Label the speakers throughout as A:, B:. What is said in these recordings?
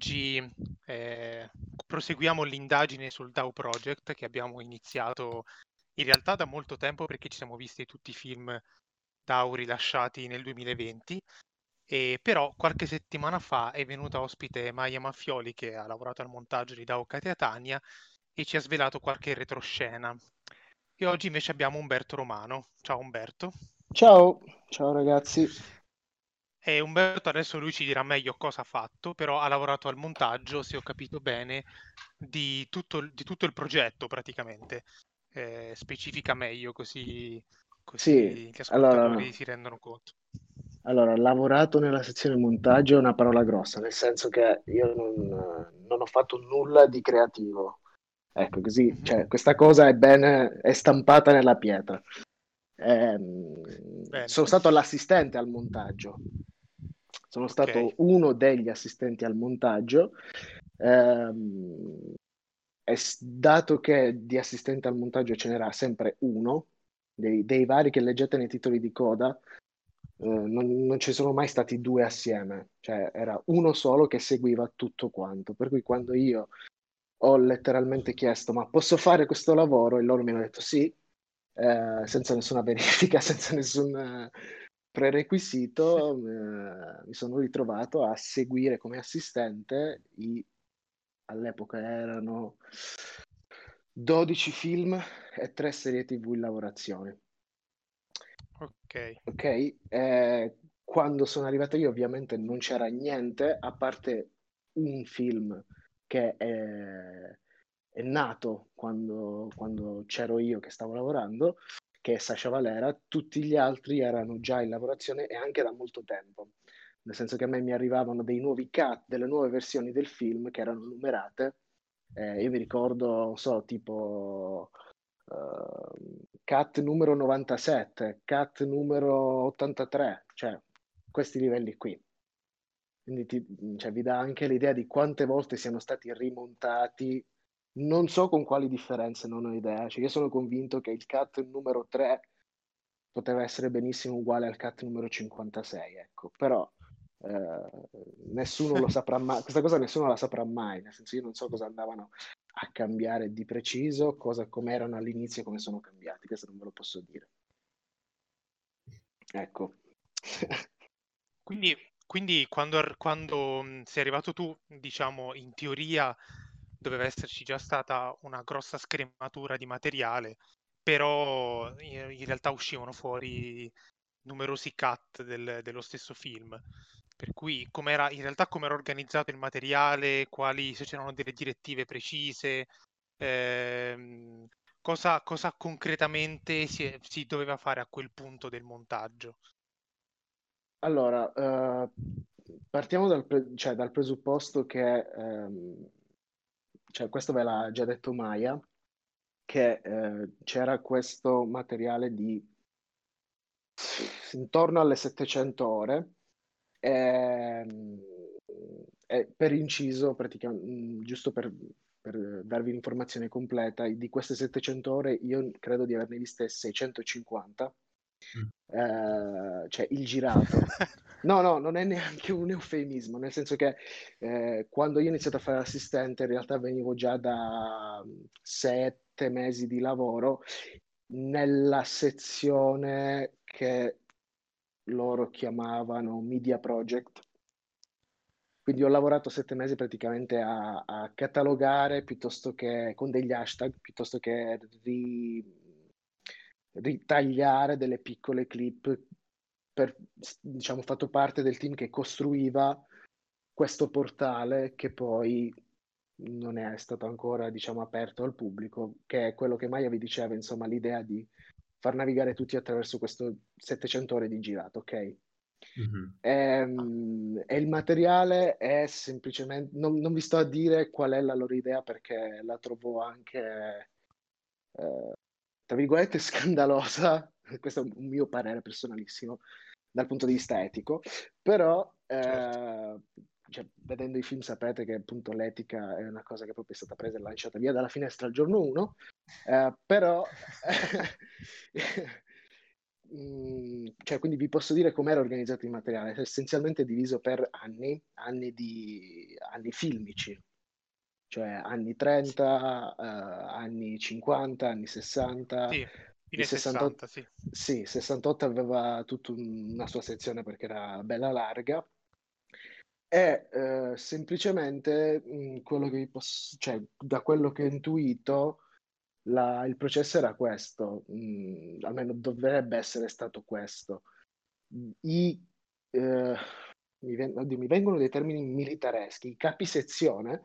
A: oggi eh, proseguiamo l'indagine sul DAO Project che abbiamo iniziato in realtà da molto tempo perché ci siamo visti tutti i film DAO rilasciati nel 2020 e però qualche settimana fa è venuta ospite Maya Maffioli che ha lavorato al montaggio di DAO Catania e ci ha svelato qualche retroscena. E oggi invece abbiamo Umberto Romano. Ciao Umberto.
B: Ciao, ciao ragazzi.
A: E Umberto adesso lui ci dirà meglio cosa ha fatto, però ha lavorato al montaggio, se ho capito bene, di tutto, di tutto il progetto praticamente. Eh, specifica meglio così, così
B: Sì,
A: gli
B: allora,
A: si rendono conto.
B: allora, lavorato nella sezione montaggio è una parola grossa, nel senso che io non, non ho fatto nulla di creativo. Ecco, così,
A: Mhm.
B: cioè, questa cosa è ben, è stampata nella pietra.
A: Bene,
B: sono stato l'assistente al montaggio. Sono stato uno degli assistenti al montaggio. S- dato che di assistente al montaggio ce n'era sempre uno, dei, dei vari che leggete nei titoli di coda, eh, non, non ci sono mai stati due assieme, cioè era uno solo che seguiva tutto quanto. Per cui quando io ho letteralmente chiesto, ma posso fare questo lavoro? E loro mi hanno detto sì, eh, senza nessuna verifica, senza nessun eh, prerequisito, eh, mi sono ritrovato a seguire come assistente i, all'epoca erano 12 film e 3 serie TV in lavorazione.
A: Ok.
B: Ok, eh, quando sono arrivato io ovviamente non c'era niente a parte un film che è, è nato quando, quando c'ero io che stavo lavorando, che è Sasha Valera, tutti gli altri erano già in lavorazione e anche da molto tempo, nel senso che a me mi arrivavano dei nuovi cut, delle nuove versioni del film che erano numerate. Eh, io mi ricordo, non so, tipo uh, cat numero 97, cat numero 83, cioè questi livelli qui. Quindi ti, cioè, vi dà anche l'idea di quante volte siano stati rimontati, non so con quali differenze, non ho idea. Cioè, io sono convinto che il cat numero 3 poteva essere benissimo uguale al cat numero 56, ecco, però eh, nessuno lo saprà mai, questa cosa nessuno la saprà mai, nel senso io non so cosa andavano a cambiare di preciso, cosa come erano all'inizio e come sono cambiati, questo non ve lo posso dire. Ecco.
A: Quindi, quindi quando, quando sei arrivato tu, diciamo, in teoria doveva esserci già stata una grossa scrematura di materiale, però in, realtà uscivano fuori numerosi cut del- dello stesso film. Per cui com'era, in realtà come era organizzato il materiale, quali, se c'erano delle direttive precise, ehm, cosa, cosa concretamente si, si doveva fare a quel punto del montaggio.
B: Allora, eh, partiamo dal, pre- cioè, dal presupposto che, ehm, cioè, questo ve l'ha già detto Maya, che eh, c'era questo materiale di intorno alle 700 ore, ehm, e per inciso, praticamente, giusto per, per darvi l'informazione completa, di queste 700 ore io credo di averne viste 650 eh, cioè il girato. No, no, non è neanche un eufemismo, nel senso che eh, quando io ho iniziato a fare assistente, in realtà venivo già da sette mesi di lavoro nella sezione che loro chiamavano Media Project. Quindi ho lavorato sette mesi praticamente a, a catalogare piuttosto che con degli hashtag, piuttosto che ri- ritagliare delle piccole clip per, diciamo, fatto parte del team che costruiva questo portale che poi non è stato ancora, diciamo, aperto al pubblico, che è quello che Maya vi diceva, insomma, l'idea di far navigare tutti attraverso questo 700 ore di girato, ok?
C: Mhm.
B: Ehm, E, il materiale è semplicemente, non, non vi sto a dire qual è la loro idea perché la trovo anche, eh, tra virgolette, scandalosa, questo è un mio parere personalissimo dal punto di vista etico, però
A: Certo.
B: eh, cioè, vedendo i film sapete che appunto l'etica è una cosa che proprio è stata presa e lanciata via dalla finestra al giorno 1, però mm, cioè, quindi vi posso dire com'era organizzato il materiale, essenzialmente diviso per anni, anni, di, anni filmici, cioè anni 30, uh, anni 50, anni 60.
A: Sì, fine 68, 60, sì.
B: Sì, 68 aveva tutta una sua sezione perché era bella larga. E uh, semplicemente mh, mm, quello che posso, cioè, da quello che ho intuito, la, il processo era questo, mh, mm, almeno dovrebbe essere stato questo. I, eh, mi, ven- oddio, mi, vengono dei termini militareschi, i capi sezione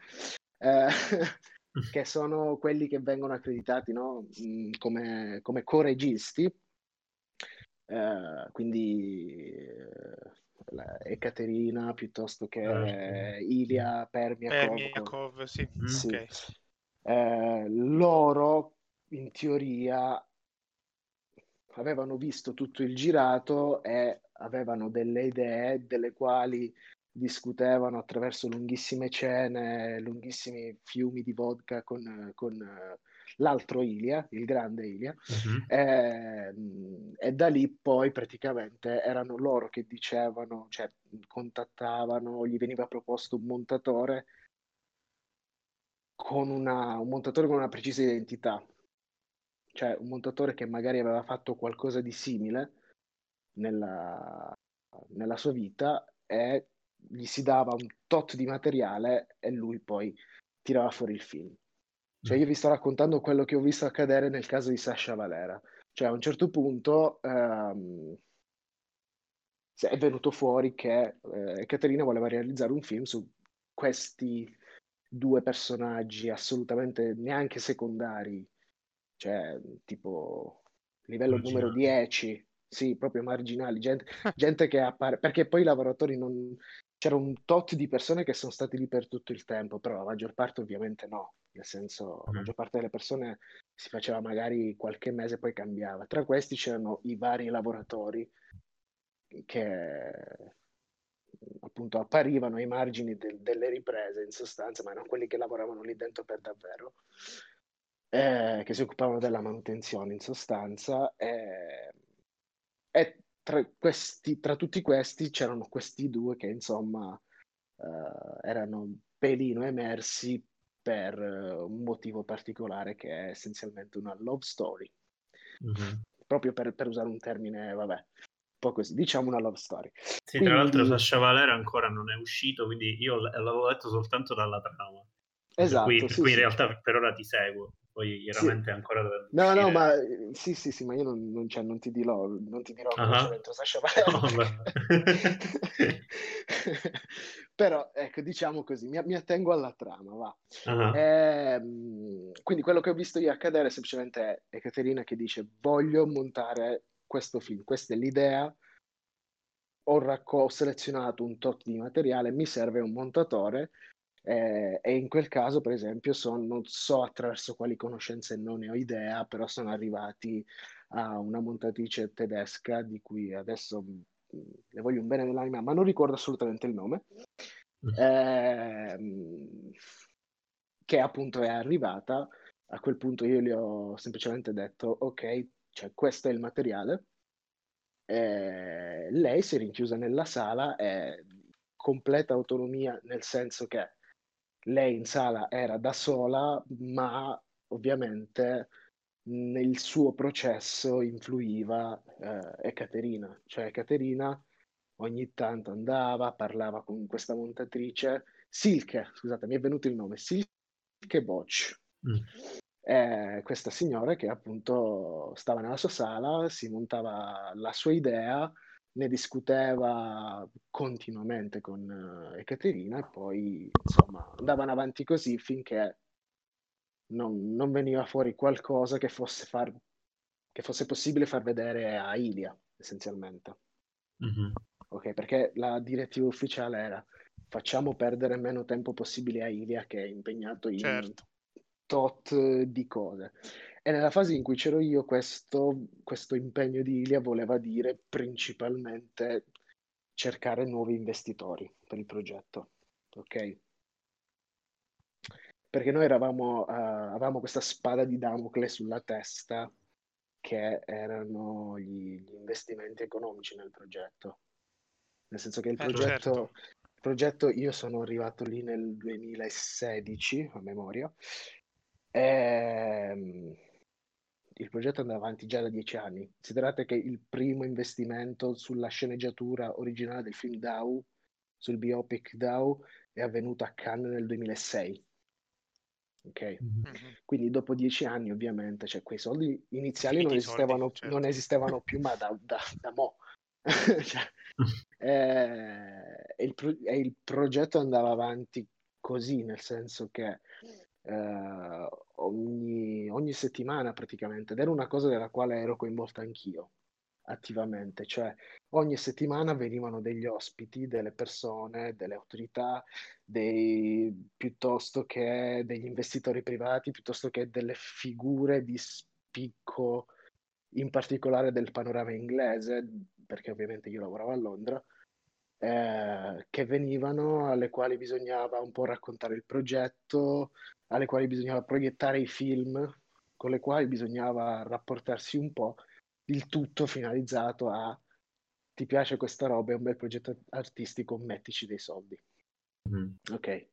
B: eh, che sono quelli che vengono accreditati no? Mm, come, come co-registi. Eh, quindi eh, Ekaterina piuttosto che ah, Ilia Permiakov.
A: Permiakov sì.
B: Mm. sì. Okay. Eh, loro in teoria avevano visto tutto il girato e avevano delle idee delle quali discutevano attraverso lunghissime cene, lunghissimi fiumi di vodka con, con uh, l'altro Ilia, il grande Ilia, uh-huh. e, e, da lì poi praticamente erano loro che dicevano, cioè contattavano, gli veniva proposto un montatore con una, un montatore con una precisa identità, cioè un montatore che magari aveva fatto qualcosa di simile nella, nella sua vita e gli si dava un tot di materiale e lui poi tirava fuori il film. Cioè io vi sto raccontando quello che ho visto accadere nel caso di Sasha Valera. Cioè a un certo punto ehm, è venuto fuori che eh, Caterina voleva realizzare un film su questi due personaggi assolutamente neanche secondari, cioè tipo livello numero 10, sì, proprio marginali, gente, gente che appare, perché poi i lavoratori non, c'era un tot di persone che sono stati lì per tutto il tempo, però la maggior parte ovviamente no, nel senso la mm. maggior parte delle persone si faceva magari qualche mese e poi cambiava. Tra questi c'erano i vari lavoratori che appunto apparivano ai margini del, delle riprese in sostanza, ma erano quelli che lavoravano lì dentro per davvero, eh, che si occupavano della manutenzione in sostanza. Eh, e tra, questi, tra tutti questi c'erano questi due che insomma eh, erano un pelino emersi per uh, un motivo particolare che è essenzialmente una love story. Mm-hmm. Proprio per, per, usare un termine, vabbè, così, diciamo una love story.
C: Sì, quindi... tra l'altro Sasha Valera ancora non è uscito, quindi io l'avevo letto soltanto dalla trama.
B: Esatto. Per
C: cui, per cui in realtà per ora ti seguo poi chiaramente sì. ancora
B: dovrebbe No, no, ma sì, sì, sì, ma io non, non, cioè, non ti dirò, non ti dirò uh-huh. cosa dentro Sasha Valera. Però, ecco, diciamo così, mi, mi attengo alla trama, va. Uh-huh. Eh, quindi quello che ho visto io accadere semplicemente è Caterina che dice voglio montare questo film, questa è l'idea, ho, racco- ho selezionato un tot di materiale, mi serve un montatore, eh, e in quel caso, per esempio, son, non so attraverso quali conoscenze, non ne ho idea, però sono arrivati a una montatrice tedesca di cui adesso mm, le voglio un bene dell'anima, ma non ricordo assolutamente il nome, eh, che appunto è arrivata. A quel punto io gli ho semplicemente detto, ok, cioè questo è il materiale. Eh, lei si è rinchiusa nella sala e completa autonomia nel senso che lei in sala era da sola, ma ovviamente nel suo processo influiva eh, Caterina, cioè Caterina ogni tanto andava, parlava con questa montatrice, Silke, scusate, mi è venuto il nome, Silke Boch. Mm. Eh, questa signora che appunto stava nella sua sala, si montava la sua idea ne discuteva continuamente con uh, Ekaterina e poi insomma andavano avanti così finché non, non veniva fuori qualcosa che fosse, far, che fosse, possibile far vedere a Ilia essenzialmente. Mm-hmm. Ok, perché la direttiva ufficiale era facciamo perdere meno tempo possibile a Ilia che è impegnato in certo. tot di cose. E nella fase in cui c'ero io, questo, questo impegno di Ilia voleva dire principalmente cercare nuovi investitori per il progetto. Ok? Perché noi eravamo, uh, avevamo questa spada di Damocle sulla testa che erano gli, gli investimenti economici nel progetto. Nel senso che il
A: Eh,
B: progetto,
A: certo.
B: il progetto io sono arrivato lì nel 2016 a memoria. E, il progetto andava avanti già da dieci anni. Considerate che il primo investimento sulla sceneggiatura originale del film Dow, sul biopic Dow, è avvenuto a Cannes nel 2006. Ok?
C: Mhm.
A: Mhm.
B: Quindi dopo dieci anni, ovviamente, cioè quei soldi iniziali non
A: i soldi,
B: esistevano,
A: certo.
B: non esistevano più, ma da, da, da mo'. Cioè, eh, il pro- e il progetto andava avanti così, nel senso che eh, ogni, ogni settimana praticamente, ed era una cosa della quale ero coinvolto anch'io attivamente, cioè ogni settimana venivano degli ospiti, delle persone, delle autorità, dei, piuttosto che degli investitori privati, piuttosto che delle figure di spicco, in particolare del panorama inglese, perché ovviamente io lavoravo a Londra, eh, che venivano, alle quali bisognava un po' raccontare il progetto, alle quali bisognava proiettare i film, con le quali bisognava rapportarsi un po', il tutto finalizzato a ti piace questa roba, è un bel progetto artistico, mettici dei soldi.
C: Mhm.
B: Ok.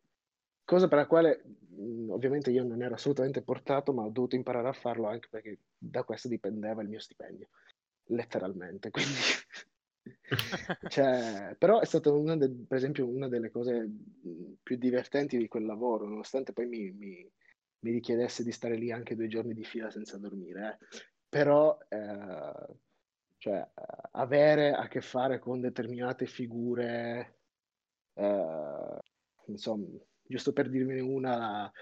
B: Cosa per la quale mh, ovviamente io non ero assolutamente portato, ma ho dovuto imparare a farlo anche perché da questo dipendeva il mio stipendio, letteralmente. Quindi, cioè, però è stata una de- per esempio una delle cose più divertenti di quel lavoro, nonostante poi mi, mi- mi richiedesse di stare lì anche due giorni di fila senza dormire. eh. Però, eh, cioè, avere a che fare con determinate figure eh, insomma, giusto per dirvene una, la-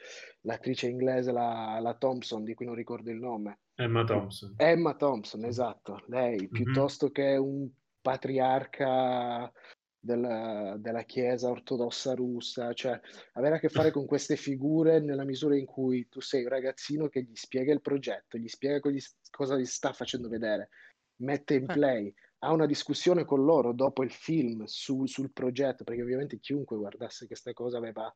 B: l'attrice inglese, la, la Thompson, di cui non ricordo il nome.
C: Emma Thompson.
B: Emma Thompson, esatto, lei,
C: Mhm.
B: piuttosto che un patriarca della, della Chiesa ortodossa russa, cioè avere a che fare con queste figure nella misura in cui tu sei un ragazzino che gli spiega il progetto, gli spiega gli- cosa gli sta facendo vedere, mette in
A: Eh.
B: play, ha una discussione con loro dopo il film su- sul progetto, perché ovviamente chiunque guardasse questa cosa aveva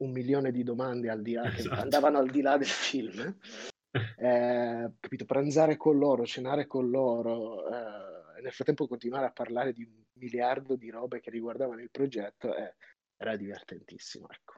B: un milione di domande al di là, che
C: Esatto.
B: andavano al di là del film. Eh, capito, pranzare con loro, cenare con loro, eh, nel frattempo continuare a parlare di un miliardo di robe che riguardavano il progetto, eh, era divertentissimo, ecco.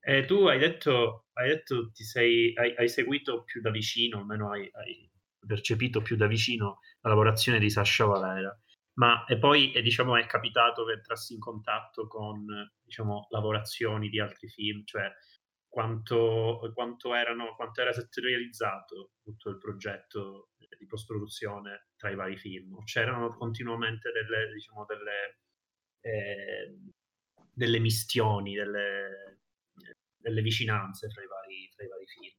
C: E tu hai detto, hai detto ti sei, hai, hai seguito più da vicino, almeno hai, hai percepito più da vicino la lavorazione di Sasha Valera, ma e poi eh, diciamo, è capitato che entrassi in contatto con diciamo, lavorazioni di altri film, cioè quanto, quanto, erano, quanto era settorializzato tutto il progetto di post-produzione tra i vari film? C'erano continuamente delle, diciamo, delle, eh, delle mistioni, delle, delle vicinanze fra i vari, fra i vari film?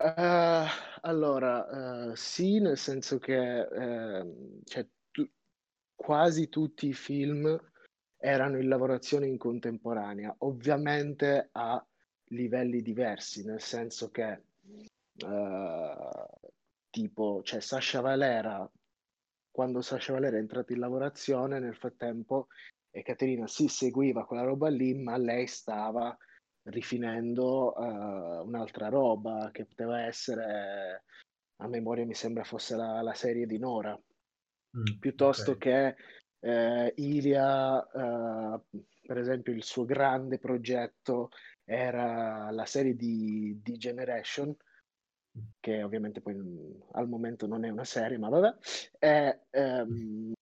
B: Uh, allora, uh, sì, nel senso che uh, cioè, tu, quasi tutti i film erano in lavorazione in contemporanea, ovviamente a livelli diversi, nel senso che tipo, cioè Sasha Valera, quando Sasha Valera è entrata in lavorazione, nel frattempo e Caterina si seguiva quella roba lì, ma lei stava rifinendo uh, un'altra roba che poteva essere, a memoria mi sembra fosse la, la serie di Nora,
C: Mm,
B: piuttosto
C: ok.
B: che eh, Ilia, eh, per esempio, il suo grande progetto era la serie di, di Generation, che ovviamente poi mm, al momento non è una serie, ma vabbè, e, ehm,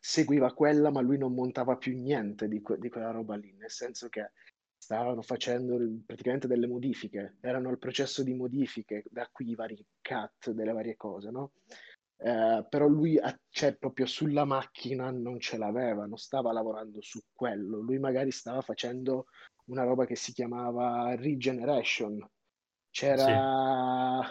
B: seguiva quella, ma lui non montava più niente di, que- di quella roba lì, nel senso che stavano facendo il- praticamente delle modifiche, erano al processo di modifiche, da qui i vari cut delle varie cose, no? Eh, però lui cioè, proprio sulla macchina non ce l'aveva, non stava lavorando su quello, lui magari stava facendo una roba che si chiamava Regeneration, c'era,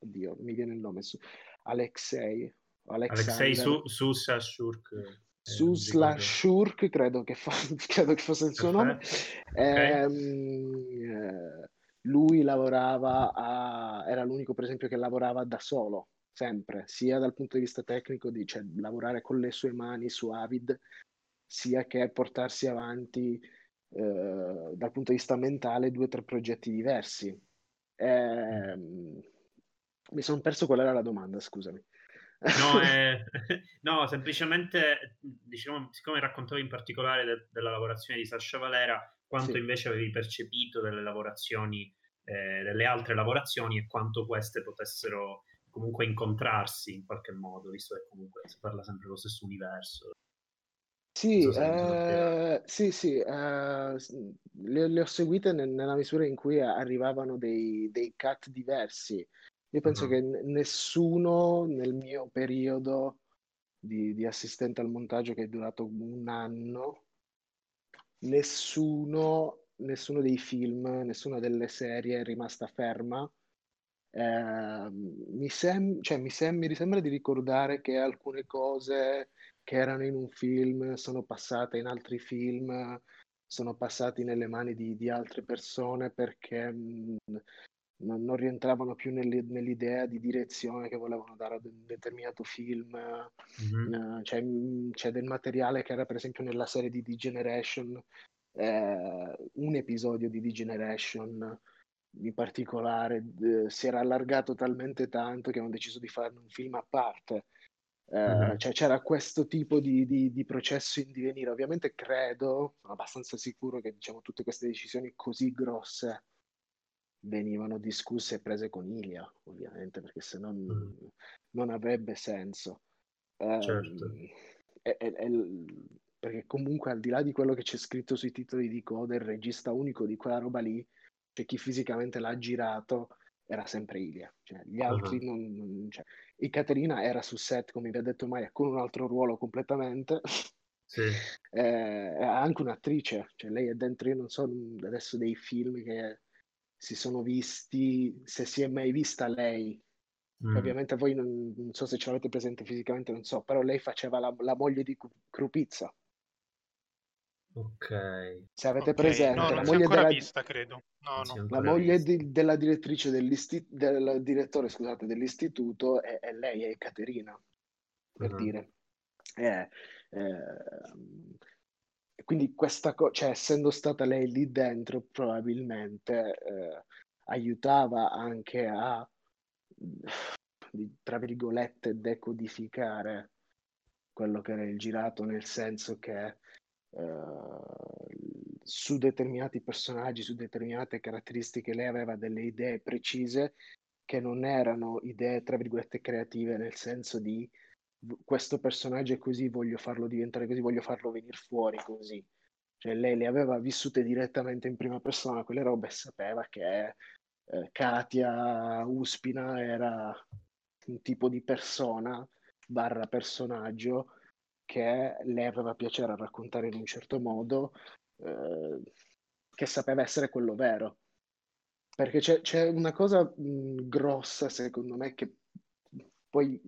B: oddio, mi viene il nome, su... Alexei,
C: Alexei Su- Susa Shurk. eh,
B: Susla. Shurk, credo che, fa- credo che fosse il suo nome.
C: Perfetto. Ok.
B: Ehm, eh, lui lavorava a, era l'unico per esempio che lavorava da solo, sempre, sia dal punto di vista tecnico, di cioè, lavorare con le sue mani su Avid, sia che portarsi avanti eh, dal punto di vista mentale due o tre progetti diversi. Eh, mi sono perso qual era la domanda, scusami.
C: No, eh, no, semplicemente, diciamo, siccome raccontavi in particolare de- della lavorazione di Sasha Valera, quanto sì. invece avevi percepito delle lavorazioni, eh, delle altre lavorazioni e quanto queste potessero comunque incontrarsi in qualche modo, visto che comunque si parla sempre dello stesso universo.
B: Sì, so eh, sì, sì, eh, le, le, ho seguite nella misura in cui arrivavano dei, dei cut diversi. Io penso uh-huh. che nessuno nel mio periodo di, di, assistente al montaggio che è durato un anno, nessuno, nessuno dei film, nessuna delle serie è rimasta ferma. Eh, mi, sem- cioè, mi, sem- mi sembra di ricordare che alcune cose che erano in un film sono passate in altri film, sono passate nelle mani di, di altre persone perché mh, non, non rientravano più nell'idea di direzione che volevano dare a un determinato film. Mm-hmm. Uh, c'è, c'è, del materiale che era per esempio nella serie di Degeneration, eh, un episodio di Degeneration in particolare eh, si era allargato talmente tanto che hanno deciso di fare un film a parte. Eh, mm-hmm. cioè c'era questo tipo di, di, di, processo in divenire. Ovviamente credo, sono abbastanza sicuro che diciamo, tutte queste decisioni così grosse venivano discusse e prese con Ilia, ovviamente, perché se no mm. non avrebbe senso.
C: Um, certo.
B: È, è, è, perché comunque al di là di quello che c'è scritto sui titoli di coda, il regista unico di quella roba lì, cioè chi fisicamente l'ha girato, era sempre Ilia. Cioè, gli altri uh-huh. non... non cioè. E Caterina era su set, come vi ha detto Maya, con un altro ruolo completamente.
C: Sì.
B: eh, è anche un'attrice, cioè lei è dentro, io non so adesso dei film che si sono visti, se si è mai vista lei. Mm. Ovviamente voi non, non, so se ce l'avete presente fisicamente, non so, però lei faceva la, la moglie di Krupizza.
C: Ok.
B: Se avete okay. presente, no,
A: la moglie della... vista, credo. No,
B: no. La moglie di, della direttrice dell'istituto, del direttore, scusate, dell'istituto è, è lei, è Caterina, per uh-huh. dire. È, eh, quindi questa cosa, cioè essendo stata lei lì dentro, probabilmente eh, aiutava anche a, tra virgolette, decodificare quello che era il girato, nel senso che eh, su determinati personaggi, su determinate caratteristiche, lei aveva delle idee precise che non erano idee, tra virgolette, creative, nel senso di questo personaggio è così, voglio farlo diventare così, voglio farlo venire fuori così. Cioè lei le aveva vissute direttamente in prima persona quelle robe e sapeva che eh, Katia Uspina era un tipo di persona barra personaggio che le aveva piacere a raccontare in un certo modo, eh, che sapeva essere quello vero. Perché c'è, c'è una cosa mh, grossa, secondo me, che poi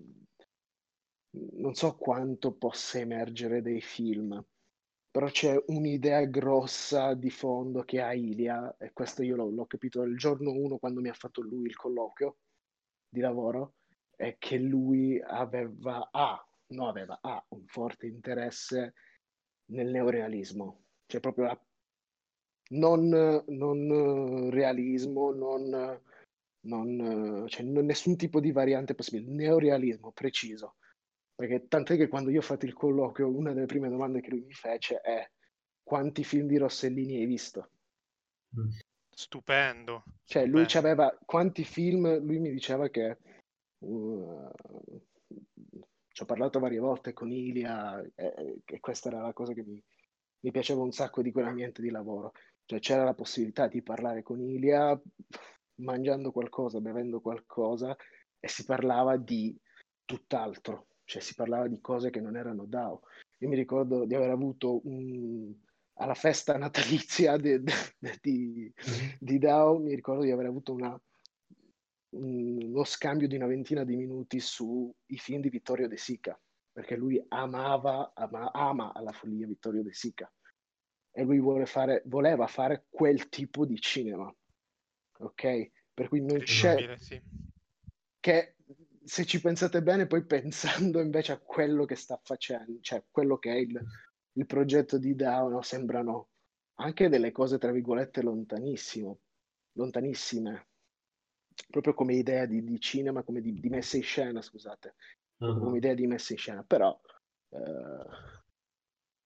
B: non so quanto possa emergere dei film, però c'è un'idea grossa di fondo che ha Ilia, e questo io l'ho, l'ho capito il giorno uno quando mi ha fatto lui il colloquio di lavoro, è che lui aveva, ha, no aveva, ha un forte interesse nel neorealismo, cioè proprio la, non, non realismo, non, non, cioè nessun tipo di variante possibile, neorealismo preciso perché tant'è che quando io ho fatto il colloquio, una delle prime domande che lui mi fece è quanti film di Rossellini hai visto?
A: Mm. Stupendo.
B: Cioè, stupendo. lui aveva quanti film, lui mi diceva che uh, parlato varie volte con Ilia e, e, questa era la cosa che mi, mi piaceva un sacco di quell'ambiente di lavoro. Cioè c'era la possibilità di parlare con Ilia mangiando qualcosa, bevendo qualcosa e si parlava di tutt'altro cioè si parlava di cose che non erano DAO. Io mi ricordo di aver avuto un, alla festa natalizia di, di, di, DAO, mi ricordo di aver avuto una, un, uno scambio di una ventina di minuti sui film di Vittorio De Sica, perché lui amava, ama, ama alla follia Vittorio De Sica e lui fare, voleva fare quel tipo di cinema, ok? Per cui non c'è... Sì. Che se ci pensate bene, poi pensando invece a quello che sta facendo, cioè quello che è il, il progetto di DAO, no? sembrano anche delle cose, tra virgolette, lontanissime. Proprio come idea di, di cinema, come di, di, messa in scena, scusate, uh-huh. come idea di messa in scena, però eh,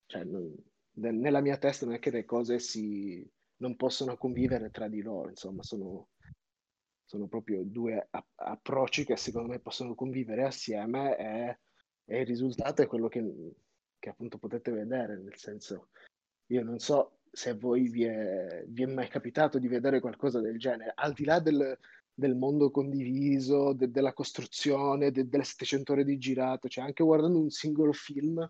B: cioè, non, nella mia testa non è che le cose si, non possono convivere tra di loro, insomma, sono, sono proprio due a- approcci che secondo me possono convivere assieme e, e il risultato è quello che, che, appunto potete vedere, nel senso, io non so se a voi vi è, vi è mai capitato di vedere qualcosa del genere, al di là del, del mondo condiviso, de- della costruzione, de- delle 700 ore di girato, cioè anche guardando un singolo film,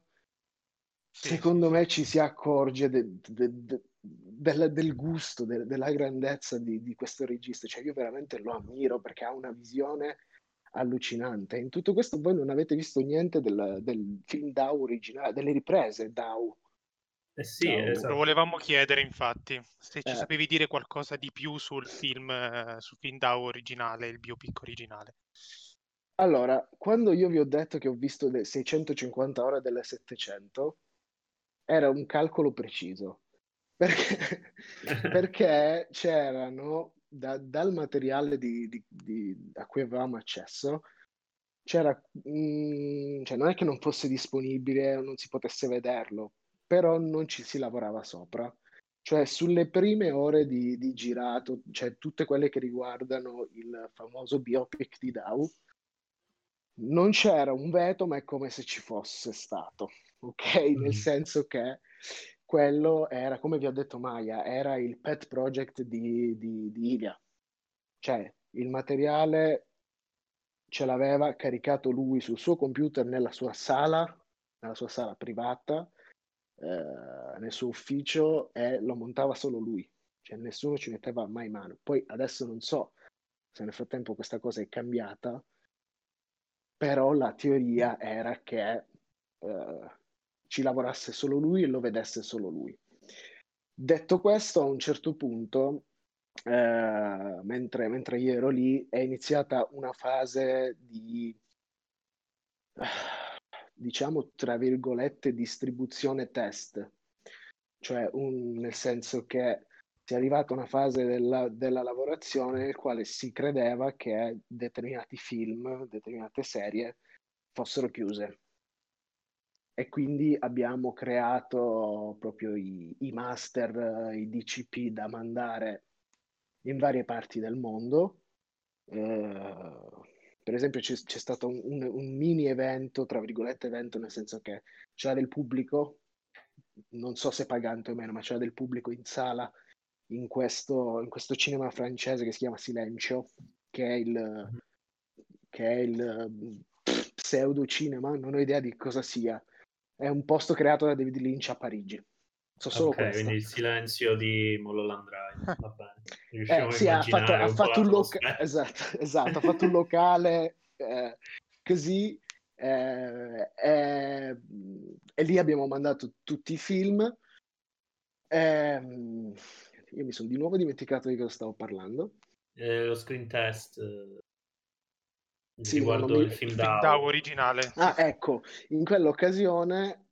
B: sì, secondo me ci si accorge de- del, del, gusto, della grandezza di, di, questo regista, cioè io veramente lo ammiro perché ha una visione allucinante. In tutto questo voi non avete visto niente del, del film DAO originale, delle riprese DAO
C: eh sì, no, esatto.
A: Lo volevamo chiedere, infatti, se ci eh. sapevi dire qualcosa di più sul film, eh, sul film DAO originale, il biopic originale.
B: Allora, quando io vi ho detto che ho visto le 650 ore delle 700, era un calcolo preciso, perché, perché c'erano, da, dal materiale di, di, di, a cui avevamo accesso, c'era, mh, mm, cioè non è che non fosse disponibile o non si potesse vederlo, però non ci si lavorava sopra. Cioè sulle prime ore di, di girato, cioè tutte quelle che riguardano il famoso biopic di Dow, non c'era un veto, ma è come se ci fosse stato, ok? Mm. Nel senso che quello era, come vi ho detto Maya, era il pet project di, di, di Ilia. Cioè, il materiale ce l'aveva caricato lui sul suo computer nella sua sala, nella sua sala privata, eh, nel suo ufficio e lo montava solo lui, cioè nessuno ci metteva mai mano. Poi adesso non so se nel frattempo questa cosa è cambiata, però la teoria era che eh, ci lavorasse solo lui e lo vedesse solo lui. Detto questo, a un certo punto, eh, mentre, mentre, io ero lì, è iniziata una fase di diciamo, tra virgolette, distribuzione test, cioè un, nel senso che si è arrivata a una fase della, della lavorazione nel quale si credeva che determinati film, determinate serie fossero chiuse. E quindi abbiamo creato proprio i, i master, i DCP da mandare in varie parti del mondo. Eh, per esempio c'è, c'è stato un, un, un, mini evento, tra virgolette evento, nel senso che c'era del pubblico, non so se pagante o meno, ma c'era del pubblico in sala in questo, in questo cinema francese che si chiama Silencio, che è il, che è il pseudo cinema, non ho idea di cosa sia. È un posto creato da David Lynch a Parigi.
C: So solo ok, questo. quindi il silenzio di Mulholland Drive, va
B: bene. Eh, sì, ha fatto, ha fatto un, loca- esatto, esatto, ha fatto un locale eh, così eh, e lì abbiamo mandato tutti i film. Ehm, io mi sono di nuovo dimenticato di cosa stavo parlando.
C: Eh, lo screen test eh, sì, riguardo mi... il film DAO.
A: DAO originale.
B: Ah, ecco, in quell'occasione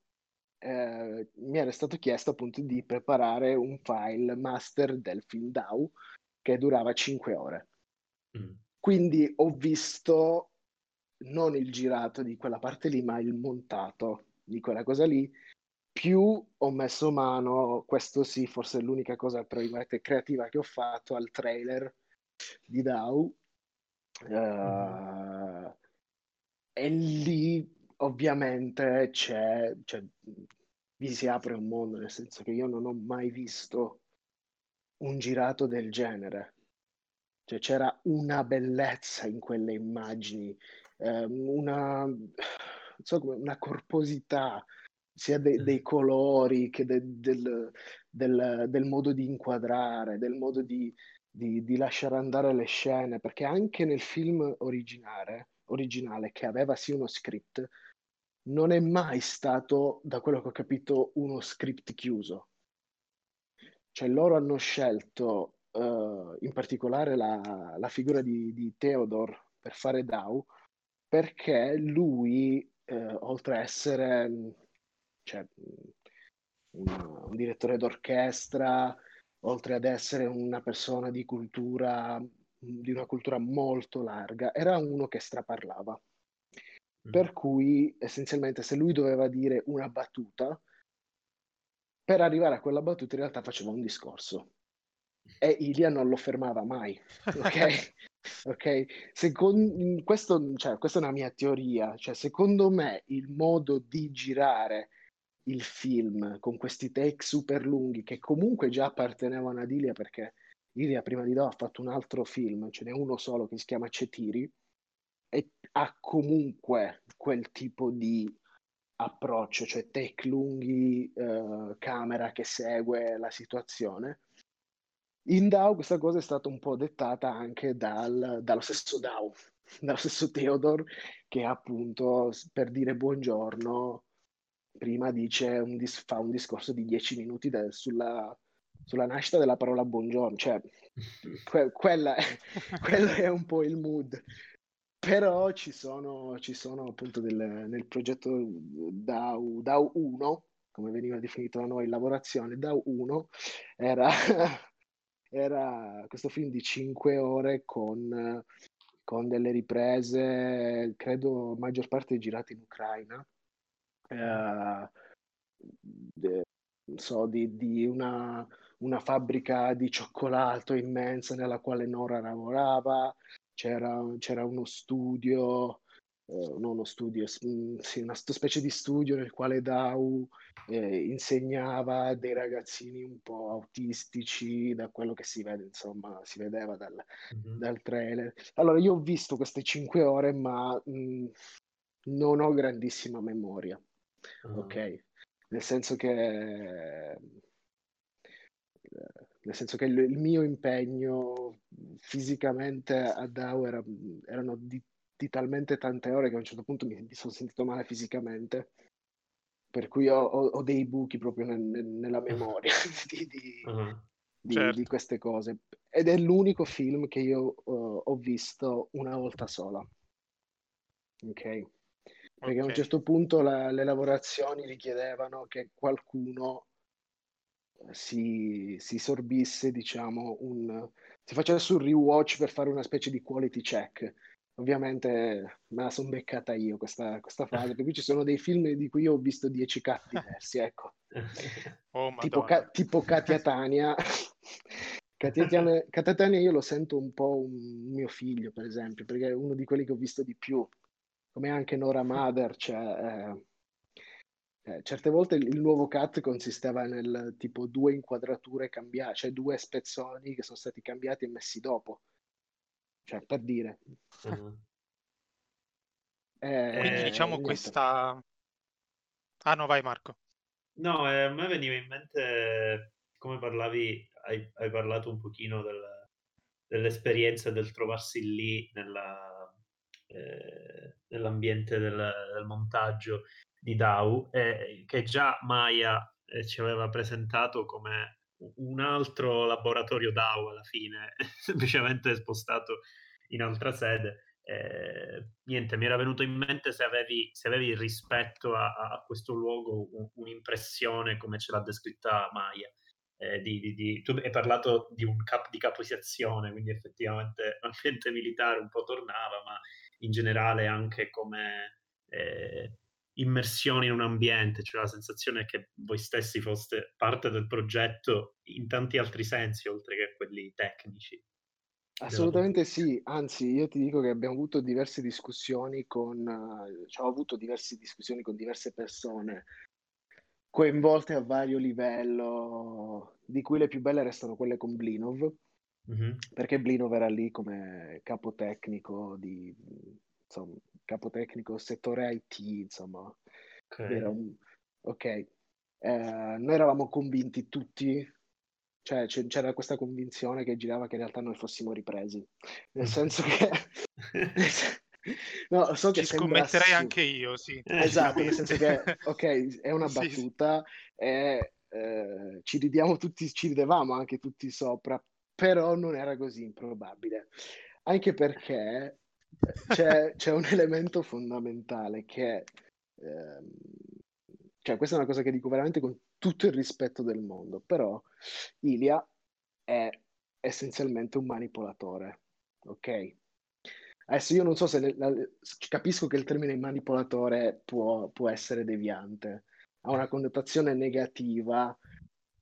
B: eh, mi era stato chiesto appunto di preparare un file master del film DAO che durava 5 ore. Mm. Quindi ho visto non il girato di quella parte lì, ma il montato di quella cosa lì. Più ho messo mano, questo sì, forse è l'unica cosa tra creativa che ho fatto al trailer di DAO. Uh, mm. E lì ovviamente c'è, c'è, vi si apre un mondo, nel senso che io non ho mai visto un girato del genere. Cioè c'era una bellezza in quelle immagini, ehm, una, so una corposità sia de- mm. dei colori che de- del, del, del, modo di inquadrare, del modo di, di, di, lasciare andare le scene, perché anche nel film originale, originale che aveva sì uno script, non è mai stato, da quello che ho capito, uno script chiuso. Cioè loro hanno scelto uh, in particolare la, la figura di, di, Theodore per fare DAO perché lui, uh, oltre a essere cioè, un, un direttore d'orchestra, oltre ad essere una persona di cultura di una cultura molto larga, era uno che straparlava.
C: Mm.
B: Per cui essenzialmente se lui doveva dire una battuta, per arrivare a quella battuta in realtà faceva un discorso e Ilia non lo fermava mai, ok? ok? Secondo, questo, cioè, questa è una mia teoria, cioè secondo me il modo di girare il film con questi take super lunghi che comunque già appartenevano ad Ilia perché Ilia prima di Dao ha fatto un altro film, ce n'è uno solo che si chiama Cetiri e ha comunque quel tipo di approccio, cioè take lunghi, eh, camera che segue la situazione. In DAO questa cosa è stata un po' dettata anche dal, dallo stesso DAO, dallo stesso Theodore, che appunto per dire buongiorno prima dice un dis- fa un discorso di 10 minuti de- sulla, sulla, nascita della parola buongiorno, cioè que- quella è, quello è un po' il mood. Però ci sono, ci sono appunto del, nel progetto DAO, DAO 1, come veniva definito da noi in lavorazione, DAO 1 era, era questo film di 5 ore con, con delle riprese, credo maggior parte girate in Ucraina, eh, de, so, di, di una, una, fabbrica di cioccolato immensa nella quale Nora lavorava, c'era, c'era uno studio, eh, non uno studio, mm, sì, una specie di studio nel quale Dau eh, insegnava dei ragazzini un po' autistici, da quello che si vede, insomma, si vedeva dal, mm-hmm. dal trailer. Allora, io ho visto queste cinque ore, ma mh, mm, non ho grandissima memoria uh-huh. ok? Nel senso che nel senso che il, il mio impegno fisicamente a DAO era, erano di, di, talmente tante ore che a un certo punto mi, mi sono sentito male fisicamente per cui ho, ho, ho dei buchi proprio nel, nella memoria di, di, uh-huh. certo. di, queste cose ed è l'unico film che io uh, ho visto una volta sola ok perché okay. a un certo punto la, le lavorazioni richiedevano che qualcuno si, si sorbisse, diciamo, un, si facesse un rewatch per fare una specie di quality check. Ovviamente me la sono beccata io questa, questa fase, per cui ci sono dei film di cui io ho visto 10 cut diversi, ecco.
A: Oh,
B: tipo, ca- tipo Katia Tania. Katia Tania. Katia Tania io lo sento un po' un mio figlio, per esempio, perché è uno di quelli che ho visto di più come anche Nora Mother, cioè, eh, eh, certe volte il, nuovo cut consisteva nel tipo due inquadrature cambiate, cioè due spezzoni che sono stati cambiati e messi dopo, cioè per dire. Uh-huh.
A: Eh, Quindi diciamo niente. questa... Ah no, vai Marco.
C: No, eh, a me veniva in mente, come parlavi, hai, hai parlato un pochino del, dell'esperienza del trovarsi lì nella, eh, nell'ambiente del, del, montaggio di DAO, eh, che già Maya eh, ci aveva presentato come un altro laboratorio DAO alla fine, semplicemente spostato in altra sede. Eh, niente, mi era venuto in mente se avevi, se avevi rispetto a, a, questo luogo un, un'impressione come ce l'ha descritta Maya. Eh, di, di, di, tu hai parlato di un cap di caposizione, quindi effettivamente l'ambiente militare un po' tornava, ma in generale anche come eh, immersione in un ambiente, cioè la sensazione che voi stessi foste parte del progetto in tanti altri sensi, oltre che quelli tecnici.
B: Assolutamente sì, anzi io ti dico che abbiamo avuto diverse discussioni con, cioè, ho avuto diverse discussioni con diverse persone coinvolte a vario livello, di cui le più belle restano quelle con Blinov, Mm-hmm. Perché Blinov era lì come capo tecnico di insomma, capo tecnico settore IT, insomma. Okay. Era un... ok. Eh, noi eravamo convinti tutti, cioè c'era questa convinzione che girava che in realtà noi fossimo ripresi, nel senso che...
A: no, so che Ci scommetterei assurdo. anche io, sì.
B: Esatto, nel senso che, ok, è una battuta sì. e eh, ci ridiamo tutti, ci ridevamo anche tutti sopra, però non era così improbabile, anche perché c'è, c'è un elemento fondamentale che, ehm, cioè questa è una cosa che dico veramente con tutto il rispetto del mondo, però Ilia è essenzialmente un manipolatore, ok? Adesso io non so se le, la, capisco che il termine manipolatore può, può essere deviante, ha una connotazione negativa.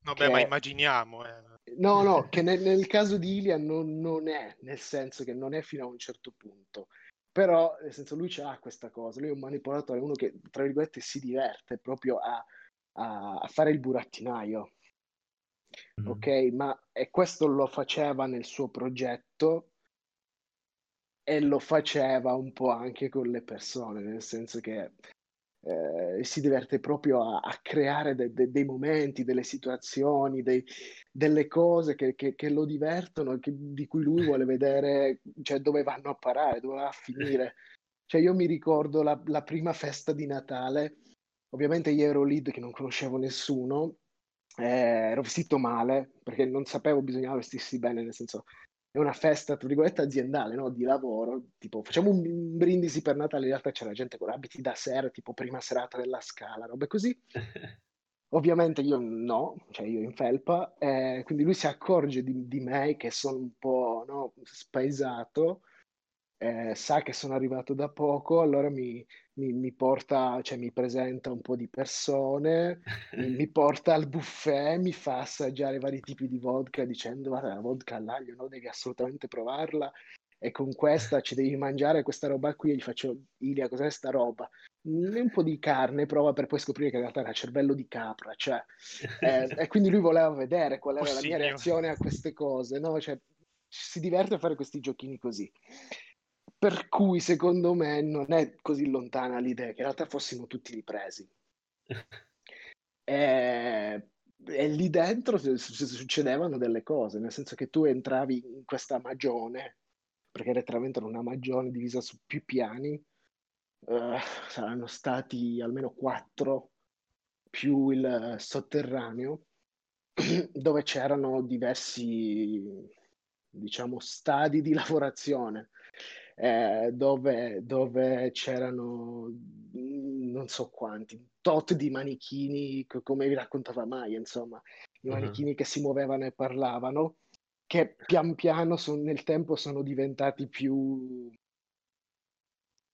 A: Vabbè, che... ma immaginiamo. Eh.
B: No, no, che nel, nel caso di Ilia non, non, è, nel senso che non è fino a un certo punto. Però, nel senso, lui ha questa cosa, lui è un manipolatore, uno che, tra virgolette, si diverte proprio a, a, a fare il burattinaio. Mm. Ok, ma e questo lo faceva nel suo progetto e lo faceva un po' anche con le persone, nel senso che eh, si diverte proprio a, a creare de, de, dei momenti, delle situazioni, dei, delle cose che, che, che lo divertono, che, di cui lui vuole vedere cioè, dove vanno a parare, dove va a finire. Cioè, io mi ricordo la, la prima festa di Natale, ovviamente io ero lead che non conoscevo nessuno, eh, ero vestito male perché non sapevo bisognava vestirsi bene, nel senso è una festa, tra virgolette, aziendale, no? di lavoro, tipo facciamo un brindisi per Natale, in realtà c'era gente con abiti da sera, tipo prima serata della scala, robe così. Ovviamente io no, cioè io in felpa, eh, quindi lui si accorge di, di, me che sono un po' no, spaesato eh, sa che sono arrivato da poco, allora mi, mi, mi, porta, cioè mi presenta un po' di persone, mi, porta al buffet, mi fa assaggiare vari tipi di vodka dicendo guarda la vodka all'aglio, no? devi assolutamente provarla e con questa ci devi mangiare questa roba qui e gli faccio Ilia cos'è sta roba? un po' di carne prova per poi scoprire che in realtà era cervello di capra cioè, eh, e quindi lui voleva vedere qual era oh, la mia reazione a queste cose no? cioè, si diverte a fare questi giochini così per cui secondo me non è così lontana l'idea che in realtà fossimo tutti ripresi. e, e, lì dentro succedevano delle cose, nel senso che tu entravi in questa magione, perché letteralmente era una magione divisa su più piani, uh, saranno stati almeno quattro più il sotterraneo, dove c'erano diversi, diciamo, stadi di lavorazione eh, dove, dove, c'erano mm, non so quanti, tot di manichini, come vi raccontava Maya, insomma, i uh-huh. manichini che si muovevano e parlavano, che pian piano son, nel tempo sono diventati più,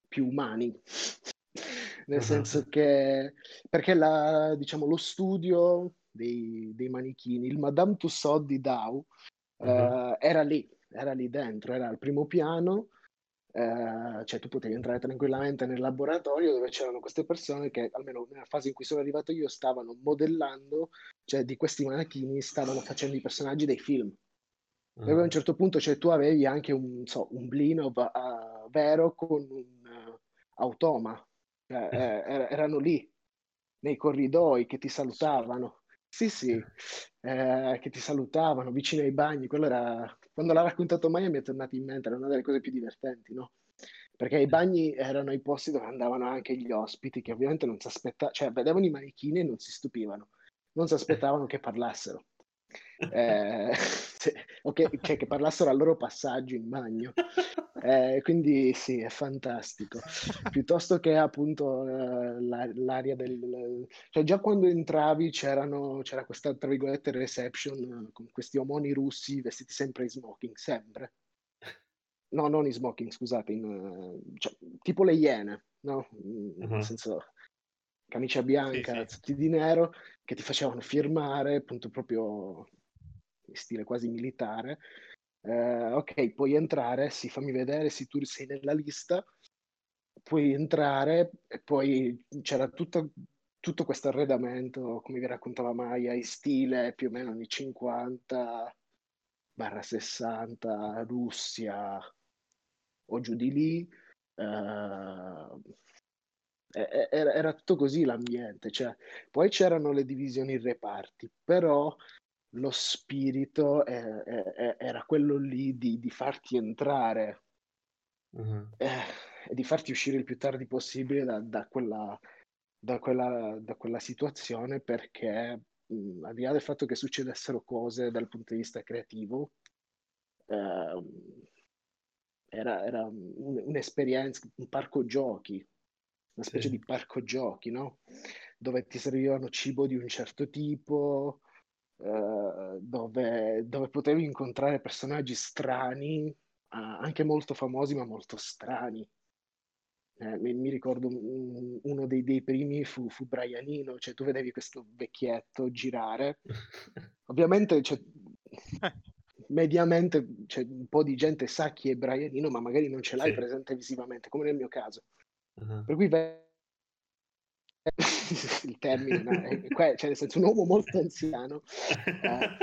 B: più umani. nel uh-huh. senso che, perché la, diciamo, lo studio dei, dei manichini, il Madame Tussauds di Dow, uh-huh. uh, era lì, era lì dentro, era al primo piano eh, cioè tu potevi entrare tranquillamente nel laboratorio dove c'erano queste persone che, almeno nella fase in cui sono arrivato io, stavano modellando, cioè di questi manachini stavano facendo i personaggi dei film. Mm. A un certo punto cioè, tu avevi anche un, so, un Blinov uh, vero con un uh, automa, cioè, eh, erano lì nei corridoi che ti salutavano. Sì, sì, eh, che ti salutavano vicino ai bagni. Quello era, quando l'ha raccontato Maya mi è tornato in mente, era una delle cose più divertenti, no? Perché i bagni erano i posti dove andavano anche gli ospiti, che ovviamente non si aspettavano, cioè vedevano i manichini e non si stupivano, non si aspettavano che parlassero eh, okay, cioè, che parlassero al loro passaggio in bagno. Eh, quindi sì, è fantastico. Piuttosto che appunto eh, la, l'aria del... Cioè già quando entravi c'erano, c'era questa, tra virgolette, reception con questi omoni russi vestiti sempre in smoking, sempre. No, non in smoking, scusate, in, cioè, tipo le iene, no? Uh-huh. Nel senso camicia bianca, sì, sì. di nero, che ti facevano firmare, appunto proprio stile quasi militare. Eh, ok, puoi entrare, sì, fammi vedere se tu sei nella lista, puoi entrare e poi c'era tutto, tutto questo arredamento, come vi raccontava Maya, in stile più o meno anni 50 barra 60, Russia o giù di lì. Era, era, tutto così l'ambiente, cioè, poi c'erano le divisioni in reparti, però lo spirito è, è, è, era quello lì di, di farti entrare uh-huh. eh, e di farti uscire il più tardi possibile da, da, quella, da, quella, da quella, situazione perché mh, al di là del fatto che succedessero cose dal punto di vista creativo eh, era, era un, un'esperienza, un parco giochi, una specie sì. di parco giochi, no? Dove ti servivano cibo di un certo tipo, eh, dove, dove, potevi incontrare personaggi strani, anche molto famosi ma molto strani. Eh, mi, mi, ricordo un, uno dei, dei primi fu, fu, Brianino, cioè tu vedevi questo vecchietto girare. Ovviamente cioè, mediamente cioè, un po' di gente sa chi è Brianino, ma magari non ce l'hai sì. presente visivamente, come nel mio caso. Uh-huh. Per cui il termine, cioè nel senso un uomo molto anziano, eh,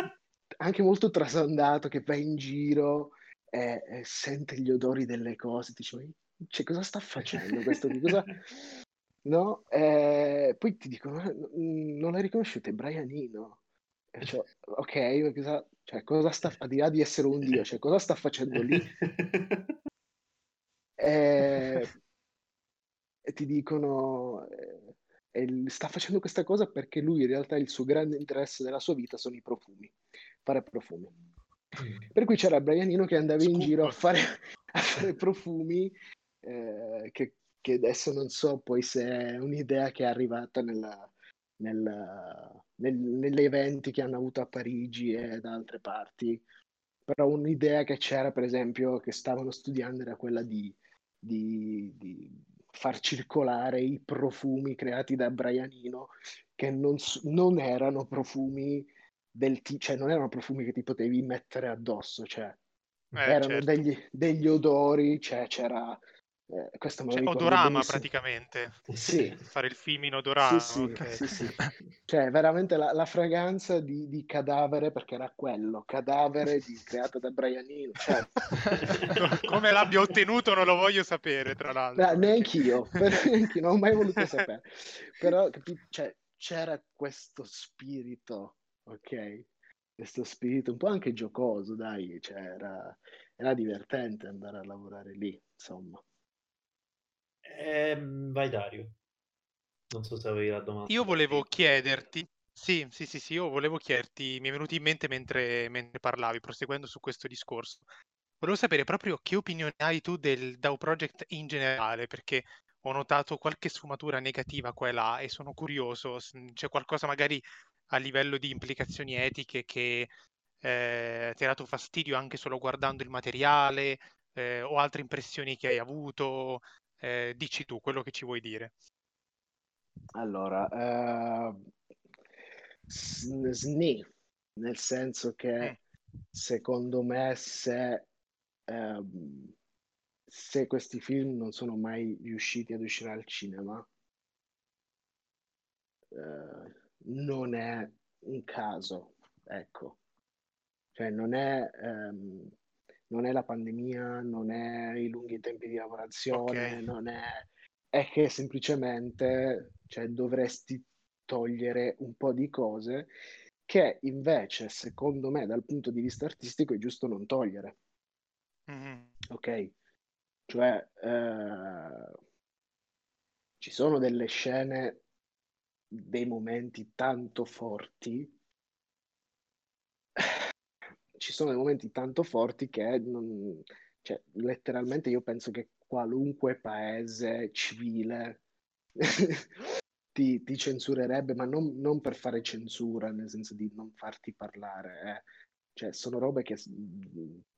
B: anche molto trasandato, che va in giro e, e sente gli odori delle cose, dice, cioè, cosa sta facendo questo? Cosa... No? Eh, poi ti dicono, non l'hai riconosciuto, è Brianino. Cioè, ok, cosa, cioè, cosa sta, al di là di essere un dio, cioè, cosa sta facendo lì? E, e ti dicono, eh, sta facendo questa cosa perché lui in realtà il suo grande interesse della sua vita sono i profumi, fare profumi. Per cui c'era Brianino che andava Scoop. in giro a fare, a fare profumi eh, che, che, adesso non so poi se è un'idea che è arrivata nella, nel, nel, negli eventi che hanno avuto a Parigi e da altre parti, però un'idea che c'era per esempio che stavano studiando era quella di, di, di far circolare i profumi creati da Brianino che non, non erano profumi del t- cioè non erano profumi che ti potevi mettere addosso, cioè eh, erano certo. degli, degli, odori, cioè c'era
A: eh, questo me cioè, odorama benissimo. praticamente.
B: Sì.
A: Fare il film in odorama.
B: Sì, sì, okay. sì, sì. Cioè, veramente la, la fragranza di, di, cadavere, perché era quello, cadavere di, creato da Brianino. Cioè...
A: Come l'abbia ottenuto non lo voglio sapere, tra l'altro.
B: No, neanch'io, neanch'io, non ho mai voluto sapere. Però cioè, c'era questo spirito, ok? Questo spirito un po' anche giocoso, dai, cioè, era, era divertente andare a lavorare lì, insomma.
C: Eh, vai Dario. Non so se avevi la domanda.
A: Io volevo chiederti, sì, sì, sì, sì, io volevo chiederti, mi è venuto in mente mentre, mentre parlavi, proseguendo su questo discorso. Volevo sapere proprio che opinione hai tu del DAO Project in generale, perché ho notato qualche sfumatura negativa qua e là e sono curioso, c'è qualcosa magari a livello di implicazioni etiche che eh, ti ha dato fastidio anche solo guardando il materiale eh, o altre impressioni che hai avuto, eh, dici tu quello che ci vuoi dire.
B: Allora, uh, SNI, nel senso che mm. secondo me se, uh, se questi film non sono mai riusciti ad uscire al cinema, uh, non è un caso, ecco. Cioè non è... Um, non è la pandemia, non è i lunghi tempi di lavorazione, okay. non è... è che semplicemente cioè, dovresti togliere un po' di cose che invece, secondo me, dal punto di vista artistico è giusto non togliere. Mm-hmm. Ok? Cioè, eh, ci sono delle scene, dei momenti tanto forti ci sono dei momenti tanto forti che non, cioè, letteralmente io penso che qualunque paese civile ti, ti, censurerebbe, ma non, non, per fare censura, nel senso di non farti parlare. Eh. Cioè, sono robe che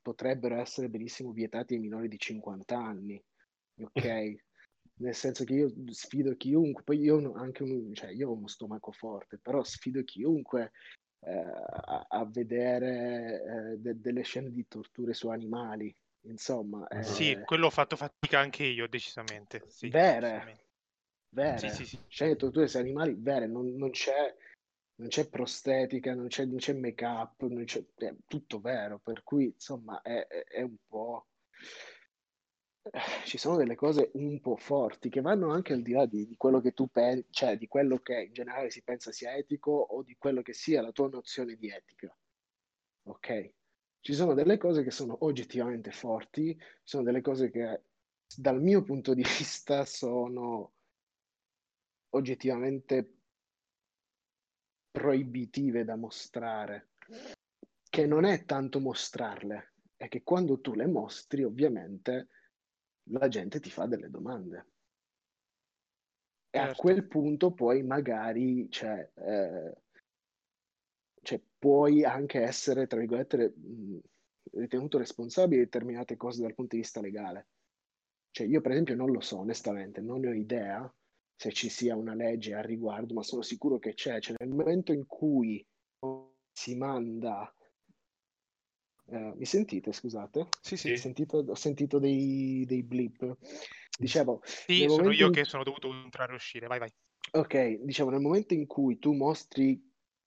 B: potrebbero essere benissimo vietate ai minori di 50 anni, ok? nel senso che io sfido chiunque, poi io ho anche un, cioè io ho uno stomaco forte, però sfido chiunque a, a, vedere eh, de- delle scene di torture su animali. Insomma,
A: eh, sì, quello ho fatto fatica anche io, decisamente. Sì,
B: vere, decisamente. vere. Sì, sì, sì. Scene di torture su animali, vere, non, non, c'è, non c'è prostetica, non c'è, non c'è make-up, non c'è, è tutto vero. Per cui, insomma, è, è un po' ci sono delle cose un po' forti che vanno anche al di là di, di quello che tu pensi, cioè di quello che in generale si pensa sia etico o di quello che sia la tua nozione di etica. Ok? Ci sono delle cose che sono oggettivamente forti, ci sono delle cose che dal mio punto di vista sono oggettivamente proibitive da mostrare, che non è tanto mostrarle, è che quando tu le mostri ovviamente la gente ti fa delle domande. E certo. a quel punto poi magari cioè, eh, cioè, puoi anche essere, tra virgolette, ritenuto responsabile di determinate cose dal punto di vista legale. Cioè, io per esempio non lo so, onestamente, non ne ho idea se ci sia una legge al riguardo, ma sono sicuro che c'è. Cioè, nel momento in cui si manda... Uh, mi sentite, scusate?
A: Sì, sì. Ho
B: sentito, ho sentito dei, dei blip. Dicevo...
A: Sì, sono io in... che sono dovuto entrare e uscire, vai vai.
B: Ok, diciamo, nel momento in cui tu mostri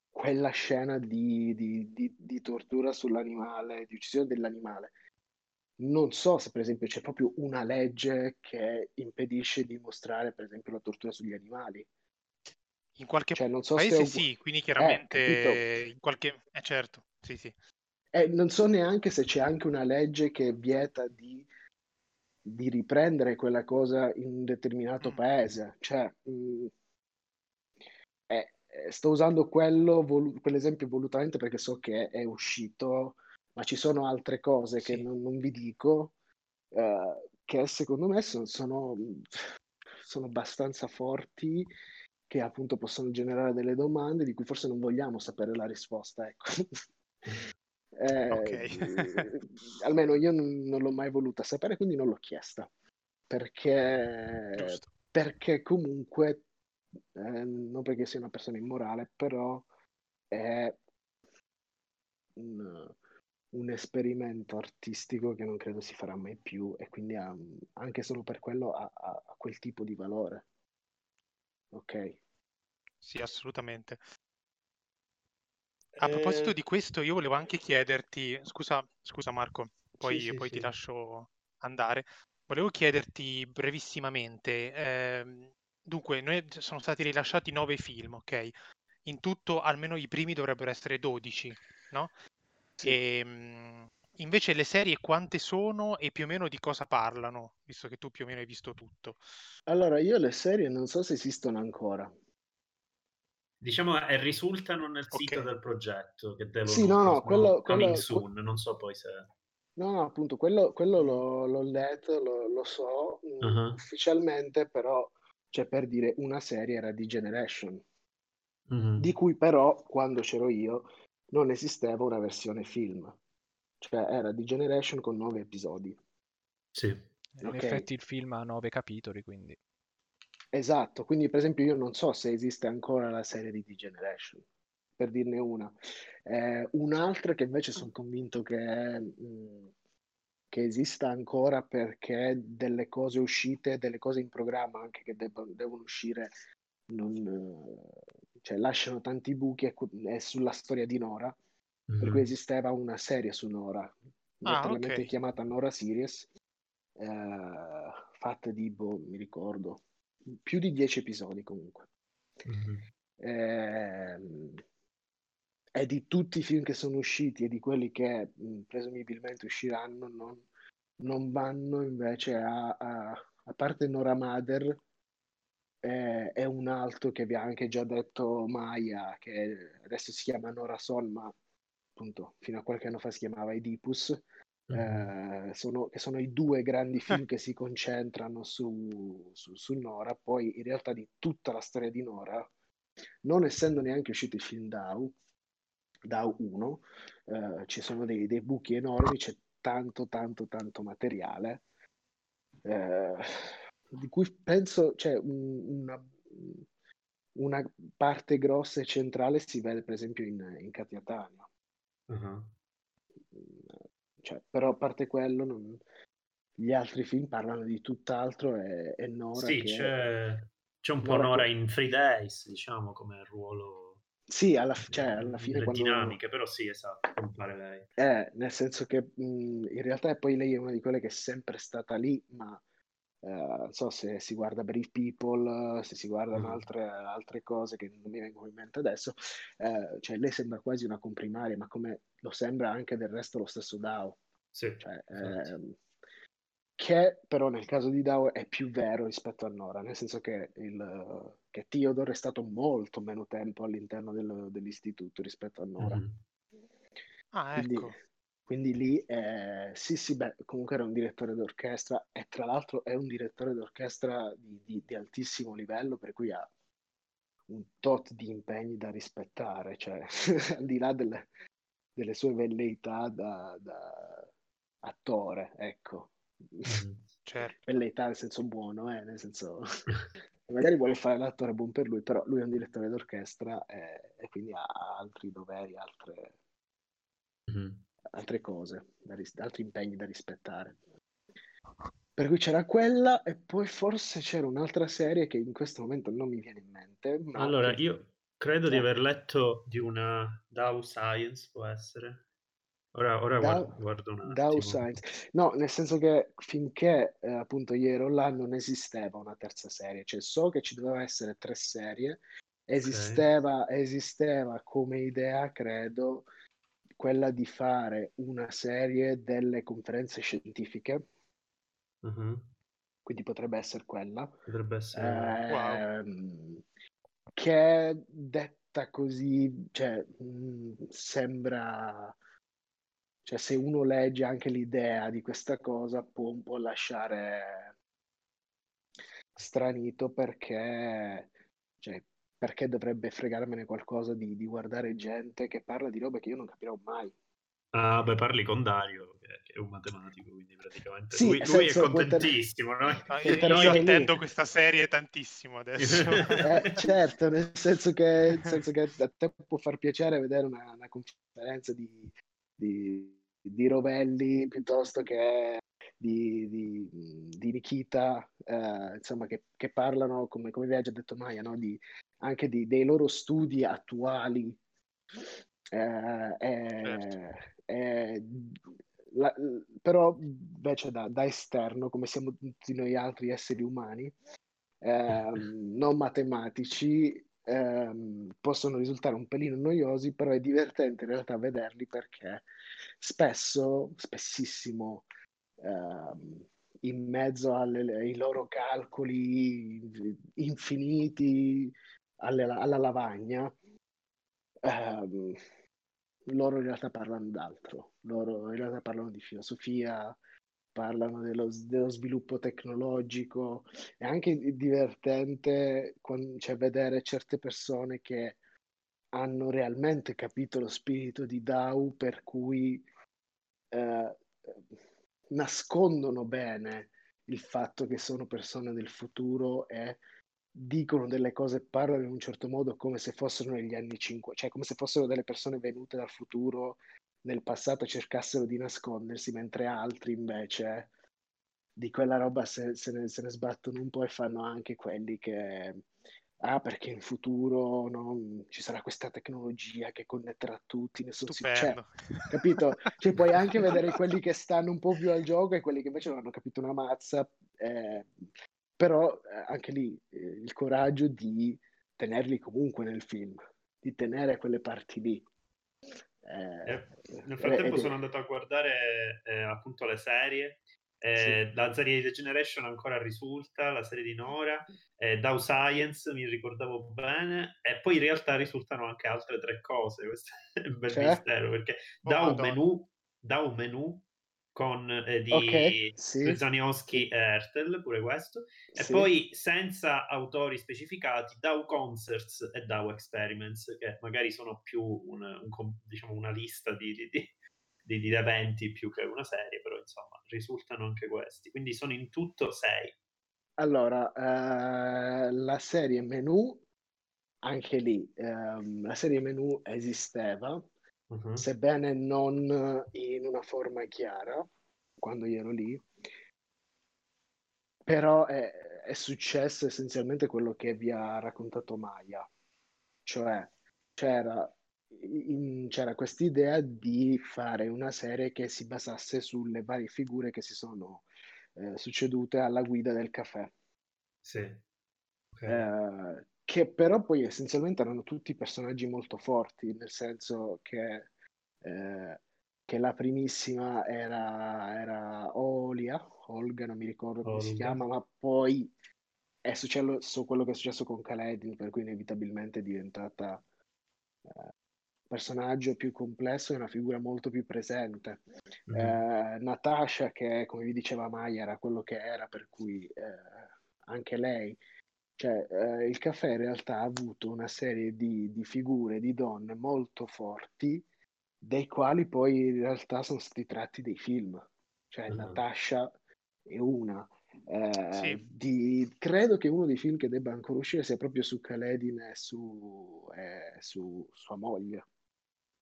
B: quella scena di, di, di, di tortura sull'animale, di uccisione dell'animale, non so se per esempio c'è proprio una legge che impedisce di mostrare per esempio la tortura sugli animali.
A: In qualche cioè, so paese sì, quindi chiaramente eh, in qualche... Eh, certo, sì, sì.
B: Eh, non so neanche se c'è anche una legge che vieta di, di riprendere quella cosa in un determinato mm. paese. Cioè, mh, mm, eh, eh, sto usando quello, vol- quell'esempio volutamente perché so che è uscito ma ci sono altre cose che non, non vi dico, eh, che secondo me sono, sono, sono abbastanza forti che appunto possono generare delle domande di cui forse non vogliamo sapere la risposta. Ecco. Eh, okay. almeno io non, l'ho mai voluta sapere, quindi non l'ho chiesta. Perché, perché comunque, eh, non perché sia una persona immorale, però è un, un esperimento artistico che non credo si farà mai più e quindi ha, anche solo per quello ha, ha, ha quel tipo di valore. Ok.
A: Sì, assolutamente. A proposito eh... di questo, io volevo anche chiederti, scusa, scusa Marco, poi, sì, poi sì, ti sì. lascio andare. Volevo chiederti brevissimamente, eh, dunque, noi sono stati rilasciati nove film, ok? In tutto almeno i primi dovrebbero essere 12, no? E, ehm, invece le serie quante sono e più o meno di cosa parlano, visto che tu più o meno hai visto tutto?
B: Allora, io le serie non so se esistono ancora.
C: Diciamo, eh, risultano nel sito okay. del progetto che devono
B: sì, no, no, quello, quello,
C: soon, non so poi se...
B: No, no appunto, quello, quello l'ho, l'ho, letto, lo, lo so uh-huh. ufficialmente, però, cioè per dire, una serie era di Generation, uh-huh. di cui però, quando c'ero io, non esisteva una versione film, cioè era di Generation con nove episodi.
C: Sì.
D: In okay. effetti il film ha nove capitoli, quindi...
B: Esatto, quindi per esempio io non so se esiste ancora la serie di D-Generation, per dirne una. Eh, un'altra che invece sono convinto che, mh, mm, che, esista ancora perché delle cose uscite, delle cose in programma anche che debbano, devono uscire, non, cioè lasciano tanti buchi, è, è sulla storia di Nora, mm-hmm. per cui mhm. esisteva una serie su Nora, ah, okay. chiamata Nora Series, eh, fatta di, boh, mi ricordo, più di dieci episodi comunque. Mm-hmm. Eh, e di tutti i film che sono usciti e di quelli che mh, presumibilmente usciranno, non, non vanno invece a, a, a parte Nora Mother, eh, è un altro che vi ha anche già detto Maya, che adesso si chiama Nora Son, ma appunto fino a qualche anno fa si chiamava Oedipus. Eh, sono, che sono i due grandi film che si concentrano su, su, su, Nora. Poi, in realtà, di tutta la storia di Nora, non essendo neanche uscito il film Dao, Dao 1, eh, ci sono dei, dei, buchi enormi, c'è tanto, tanto, tanto materiale. Eh, di cui penso, cioè, una, una, parte grossa e centrale si vede per esempio in, in Katia Tania. Uh-huh. Cioè, però a parte quello, non... gli altri film parlano di tutt'altro e, e Nora
C: sì, c'è, c'è un po' Nora, Nora in Free Days, diciamo, come ruolo...
B: Sì, alla, cioè, alla fine... Le
C: quando... dinamiche, però sì, esatto, compare lei.
B: Eh, nel senso che mh, in realtà poi lei è una di quelle che è sempre stata lì, ma Uh, non so se si guarda Brave People, se si guardano mm. altre, altre, cose che non mi vengono in mente adesso, uh, cioè lei sembra quasi una comprimaria, ma come lo sembra anche del resto lo stesso DAO.
C: Sì,
B: cioè, eh, che però nel caso di DAO è più vero rispetto a Nora, nel senso che, il, che Theodore è stato molto meno tempo all'interno del, dell'istituto rispetto a Nora. Mm.
A: Ah, ecco.
B: Quindi lì, eh, sì, sì, beh, comunque era un direttore d'orchestra e tra l'altro è un direttore d'orchestra di, di, di altissimo livello, per cui ha un tot di impegni da rispettare, cioè al di là del, delle sue velleità da, da attore, ecco.
A: Mm, certo.
B: velleità nel senso buono, eh, nel senso magari vuole fare l'attore buon per lui, però lui è un direttore d'orchestra e, e quindi ha altri doveri, altre, mm-hmm. Altre cose, ris- altri impegni da rispettare. Per cui c'era quella e poi forse c'era un'altra serie che in questo momento non mi viene in mente.
C: allora, che... io credo eh. di aver letto di una Dow Science, può essere. Ora, ora Dow, guardo, guardo un
B: Dow Science. No, nel senso che finché eh, appunto io ero là non esisteva una terza serie, cioè so che ci doveva essere tre serie, esisteva, okay. esisteva come idea, credo, quella di fare una serie delle conferenze scientifiche. Uh-huh. Quindi potrebbe essere quella.
C: Potrebbe essere.
B: Eh, wow. Che detta così, cioè, mh, mm, sembra cioè, se uno legge anche l'idea di questa cosa può un po' lasciare stranito perché, cioè, perché dovrebbe fregarmene qualcosa di, di, guardare gente che parla di robe che io non capirò mai.
C: Ah, beh, parli con Dario, che è un matematico, quindi praticamente sì, lui, lui è contentissimo. Poter... No?
A: Ah, io, io attendo questa serie tantissimo adesso.
B: eh, certo, nel senso, che, nel senso, che, a te può far piacere vedere una, una conferenza di, di di Rovelli piuttosto che di, di, di Nikita, eh, insomma, che, che, parlano, come, come vi ha già detto Maya, no? di, anche di, dei loro studi attuali. Eh, eh, eh, la, però invece da, da, esterno, come siamo tutti noi altri esseri umani, ehm, non matematici, ehm, possono risultare un pelino noiosi, però è divertente in realtà vederli perché spesso, spessissimo, ehm, in mezzo alle, ai loro calcoli infiniti alle, alla lavagna, ehm, loro in realtà parlano d'altro, loro in realtà parlano di filosofia, parlano dello, dello, sviluppo tecnologico. È anche divertente quando, cioè, vedere certe persone che hanno realmente capito lo spirito di DAO per cui eh, nascondono bene il fatto che sono persone del futuro e dicono delle cose, parlano in un certo modo come se fossero negli anni 50, cioè come se fossero delle persone venute dal futuro nel passato cercassero di nascondersi, mentre altri invece di quella roba se, se, ne, se ne, sbattono un po' e fanno anche quelli che, ah, perché in futuro no, ci sarà questa tecnologia che connetterà tutti, nessuno si... Cioè, capito? Cioè, puoi anche vedere quelli che stanno un po' più al gioco e quelli che invece non hanno capito una mazza, eh, però eh, anche lì eh, il coraggio di tenerli comunque nel film, di tenere quelle parti lì.
C: Eh, eh, nel frattempo eh, sono andato a guardare eh, appunto le serie. Eh, sì. La serie di The Generation ancora risulta, la serie di Nora, eh, Dow Science mi ricordavo bene, e poi in realtà risultano anche altre tre cose. Questo è un bel cioè? mistero perché oh, Dow, Menu, Dow Menu con eh, di okay, sì. e Ertel, pure questo, e sì. poi senza autori specificati Dow Concerts e Dow Experiments, che magari sono più un, un, diciamo una lista di, di, di, di, eventi più che una serie, però insomma risultano anche questi, quindi sono in tutto sei.
B: Allora, eh, la serie menu, anche lì, ehm, la serie menu esisteva, uh-huh. sebbene non in una forma chiara quando io ero lì, però è, è successo essenzialmente quello che vi ha raccontato Maya, cioè c'era, in, c'era questa idea di fare una serie che si basasse sulle varie figure che si sono eh, succedute alla guida del caffè.
C: Sì.
B: Okay. Eh, che però poi essenzialmente erano tutti personaggi molto forti, nel senso che, eh, che la primissima era, era Olia, Olga, non mi ricordo come Olga. si chiama, ma poi è successo quello che è successo con Kaledin, per cui inevitabilmente è diventata eh, personaggio più complesso e una figura molto più presente. Mm. Eh, Natasha, che come vi diceva Maya, era quello che era, per cui eh, anche lei cioè, eh, il caffè in realtà ha avuto una serie di, di, figure di donne molto forti dei quali poi in realtà sono stati tratti dei film, cioè
C: Mhm.
B: Natasha è una. Eh,
A: Sì.
B: di- credo che uno dei film che debba ancora uscire sia proprio su Kaledin e su, e su sua moglie.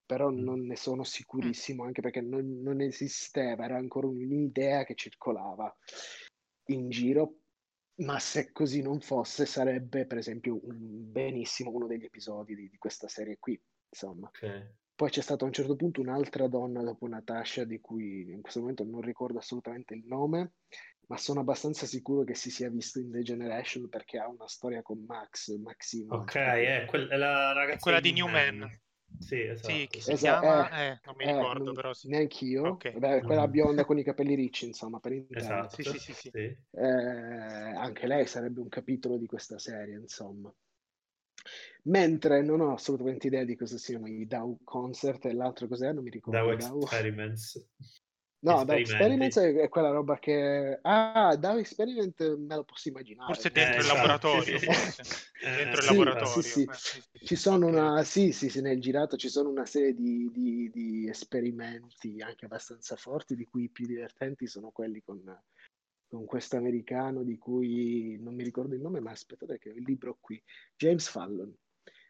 B: Però
C: Mm.
B: non ne sono sicurissimo, anche perché non, non esisteva, era ancora un'idea che circolava in giro. Ma se così non fosse, sarebbe per esempio un- benissimo uno degli episodi di, di questa serie qui. Insomma.
C: Ok.
B: Poi c'è stata a un certo punto un'altra donna dopo Natasha di cui in questo momento non ricordo assolutamente il nome, ma sono abbastanza sicuro che si sia visto in The Generation perché ha una storia con Max, Maximo.
C: Ok, è, quel- è la ragazza
A: È quella di Newman.
C: Sì, esatto.
A: Sì, chi si
B: Esatto,
A: chiama?
B: eh,
A: Eh, non mi
B: Eh,
A: ricordo,
B: non-
A: però sì.
B: Neanch'io.
A: Ok.
B: Vabbè, quella
C: Mm.
B: bionda con i capelli ricci, insomma, per
C: Esatto.
B: intenderci.
A: Sì, sì, sì, sì.
B: Eh, anche lei sarebbe un capitolo di questa serie, insomma. Mentre non ho assolutamente idea di cosa siano i DAO Concert e l'altro cos'è, non mi ricordo.
C: DAO. Experiments.
B: No,
C: Esperimenti.
B: Experiments è, è quella roba che... Ah, DAO Experiment me lo posso immaginare.
A: Forse dentro
C: Eh,
A: il laboratorio,
C: sì, sì.
A: forse.
C: Eh,
A: Dentro il
C: sì,
A: laboratorio.
B: sì, sì.
A: Sì, sì,
B: Ci sono una... Sì, sì, sì, nel girato ci sono una serie di, di- di esperimenti anche abbastanza forti, di cui i più divertenti sono quelli con, con questo americano di cui non mi ricordo il nome, ma aspettate che ho il libro qui, James Fallon,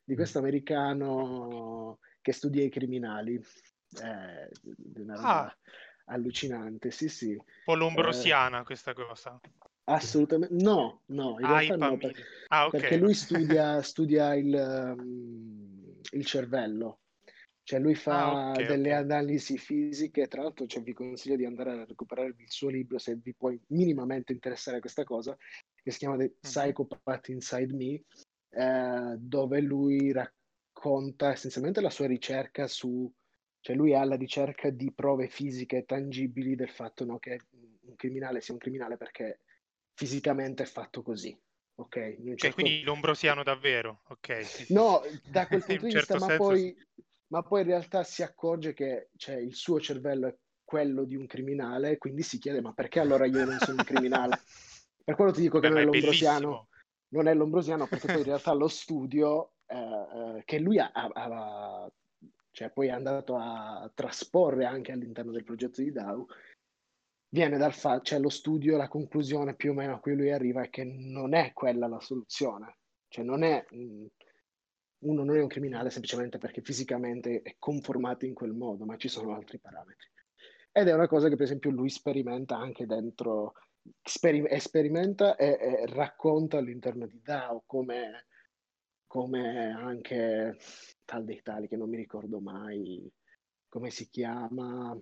B: di questo americano che studia i criminali. Eh, di una roba
A: Ah.
B: Allucinante, sì, sì.
A: Un po' lombrosiana questa cosa.
B: Assolutamente. No, no, in
A: Ah,
B: realtà no,
A: bambini.
B: per-
A: Ah, ok.
B: perché lui studia, studia il, um, il cervello, cioè lui fa
A: Ah, ok,
B: delle
A: ok.
B: analisi fisiche, tra l'altro cioè, vi consiglio di andare a recuperare il suo libro se vi può minimamente interessare questa cosa, che si chiama The
A: Mhm.
B: Psychopath Inside Me, eh, dove lui racconta essenzialmente la sua ricerca su, cioè lui è alla ricerca di prove fisiche tangibili del fatto no, che un criminale sia un criminale perché fisicamente è fatto così. Ok,
A: Ok,
B: certo-
A: quindi lombrosiano davvero. Ok.
B: No, da quel punto
A: un
B: di
A: certo
B: vista, ma
A: senso
B: poi,
A: sì.
B: ma poi in realtà si accorge che cioè, il suo cervello è quello di un criminale, quindi si chiede: ma perché allora io non sono un criminale? Per quello ti dico che
A: Beh,
B: non
A: ma
B: è
A: è
B: lombrosiano,
A: bellissimo.
B: non è lombrosiano perché poi in realtà lo studio eh, eh, che lui ha, ha- ha- cioè poi è andato a trasporre anche all'interno del progetto di DAO, viene dal fatto, cioè lo studio, la conclusione più o meno a cui lui arriva è che non è quella la soluzione, cioè non è, uno non è un criminale semplicemente perché fisicamente è conformato in quel modo, ma ci sono altri parametri. Ed è una cosa che per esempio lui sperimenta anche dentro, speri- sperimenta e, e racconta all'interno di DAO come, come anche tal dei tali che non mi ricordo mai come si chiama,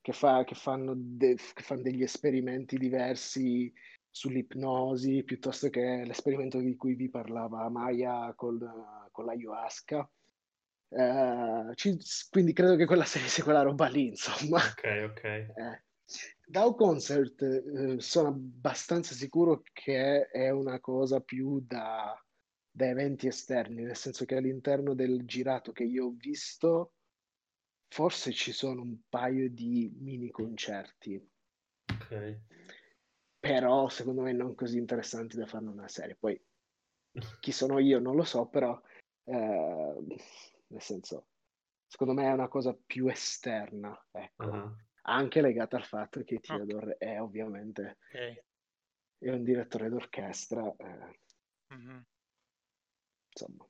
B: che, fa, che, fanno de- che fanno degli esperimenti diversi sull'ipnosi, piuttosto che l'esperimento di cui vi parlava Maya col- con l'ayahuasca. Eh, ci- quindi credo che quella serie sia quella roba lì, insomma.
C: Ok, ok.
B: Eh, Dow Concert eh, sono abbastanza sicuro che è una cosa più da, da eventi esterni, nel senso che all'interno del girato che io ho visto, forse ci sono un paio di mini concerti,
C: Ok.
B: però secondo me non così interessanti da farne una serie. Poi chi sono io non lo so, però eh, nel senso, secondo me è una cosa più esterna, ecco.
C: Ah,
B: anche legata al fatto che Theodore è ovviamente
A: Ok.
B: è un direttore d'orchestra, eh,
A: Mhm.
B: Insomma.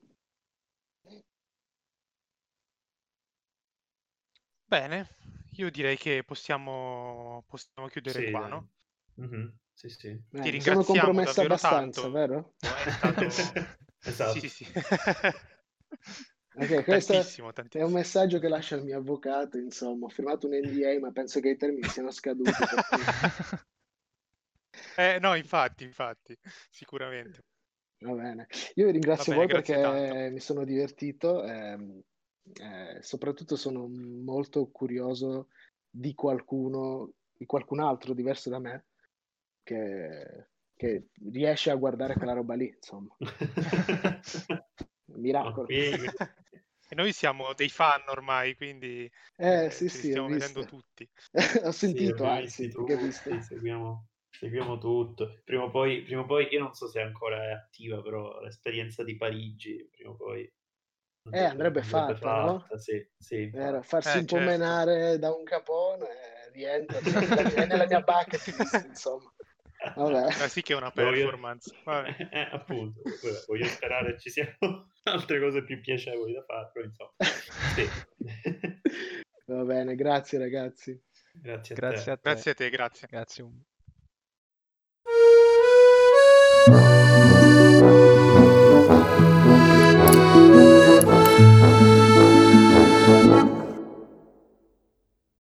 A: Bene, io direi che possiamo, possiamo chiudere
C: Sì,
A: qua,
C: dai.
A: no?
C: Mhm, Sì, sì.
B: Eh,
A: Ti
B: mi sono
A: ringraziamo
B: compromesso abbastanza,
A: tanto.
B: vero?
A: È stato...
C: Esatto.
A: Sì, sì.
B: Ok, questo
A: tantissimo,
B: È un
A: tantissimo.
B: messaggio che lascia il mio avvocato, insomma, ho firmato un NDA, ma penso che i termini siano scaduti. per cui-
A: Eh, no, infatti, infatti, sicuramente.
B: Va bene. Io vi ringrazio
A: bene,
B: voi perché
A: tanto.
B: mi sono divertito, ehm, eh, soprattutto sono molto curioso di qualcuno, di qualcun altro diverso da me che, che riesce a guardare quella roba lì, insomma. Miracolo.
C: figo.
A: E noi siamo dei fan ormai, quindi
B: Eh,
A: eh,
B: sì, sì,
A: stiamo vedendo
B: visto.
A: tutti.
B: Ho sentito,
C: Sì,
B: anzi,
C: visti
B: che ho visto.
C: seguiamo, seguiamo tutto. Prima o poi, prima o poi, io non so se ancora è attiva, però l'esperienza di Parigi, prima o poi
B: Eh, andrebbe fatta, no?
C: Sì, sì.
B: Era, farsi
A: Eh,
B: un po'
A: certo.
B: menare da un capone eh, rientra è nella mia bucket list, insomma. Vabbè.
A: Ah, sì che è una
C: Voglio-
A: performance. Vabbè.
C: Eh, appunto, voglio sperare ci siano altre cose più piacevoli da fare, però insomma. Sì.
B: Va bene, grazie ragazzi.
C: Grazie a
D: Grazie
C: te.
D: a te.
A: Grazie a te, grazie.
D: Grazie.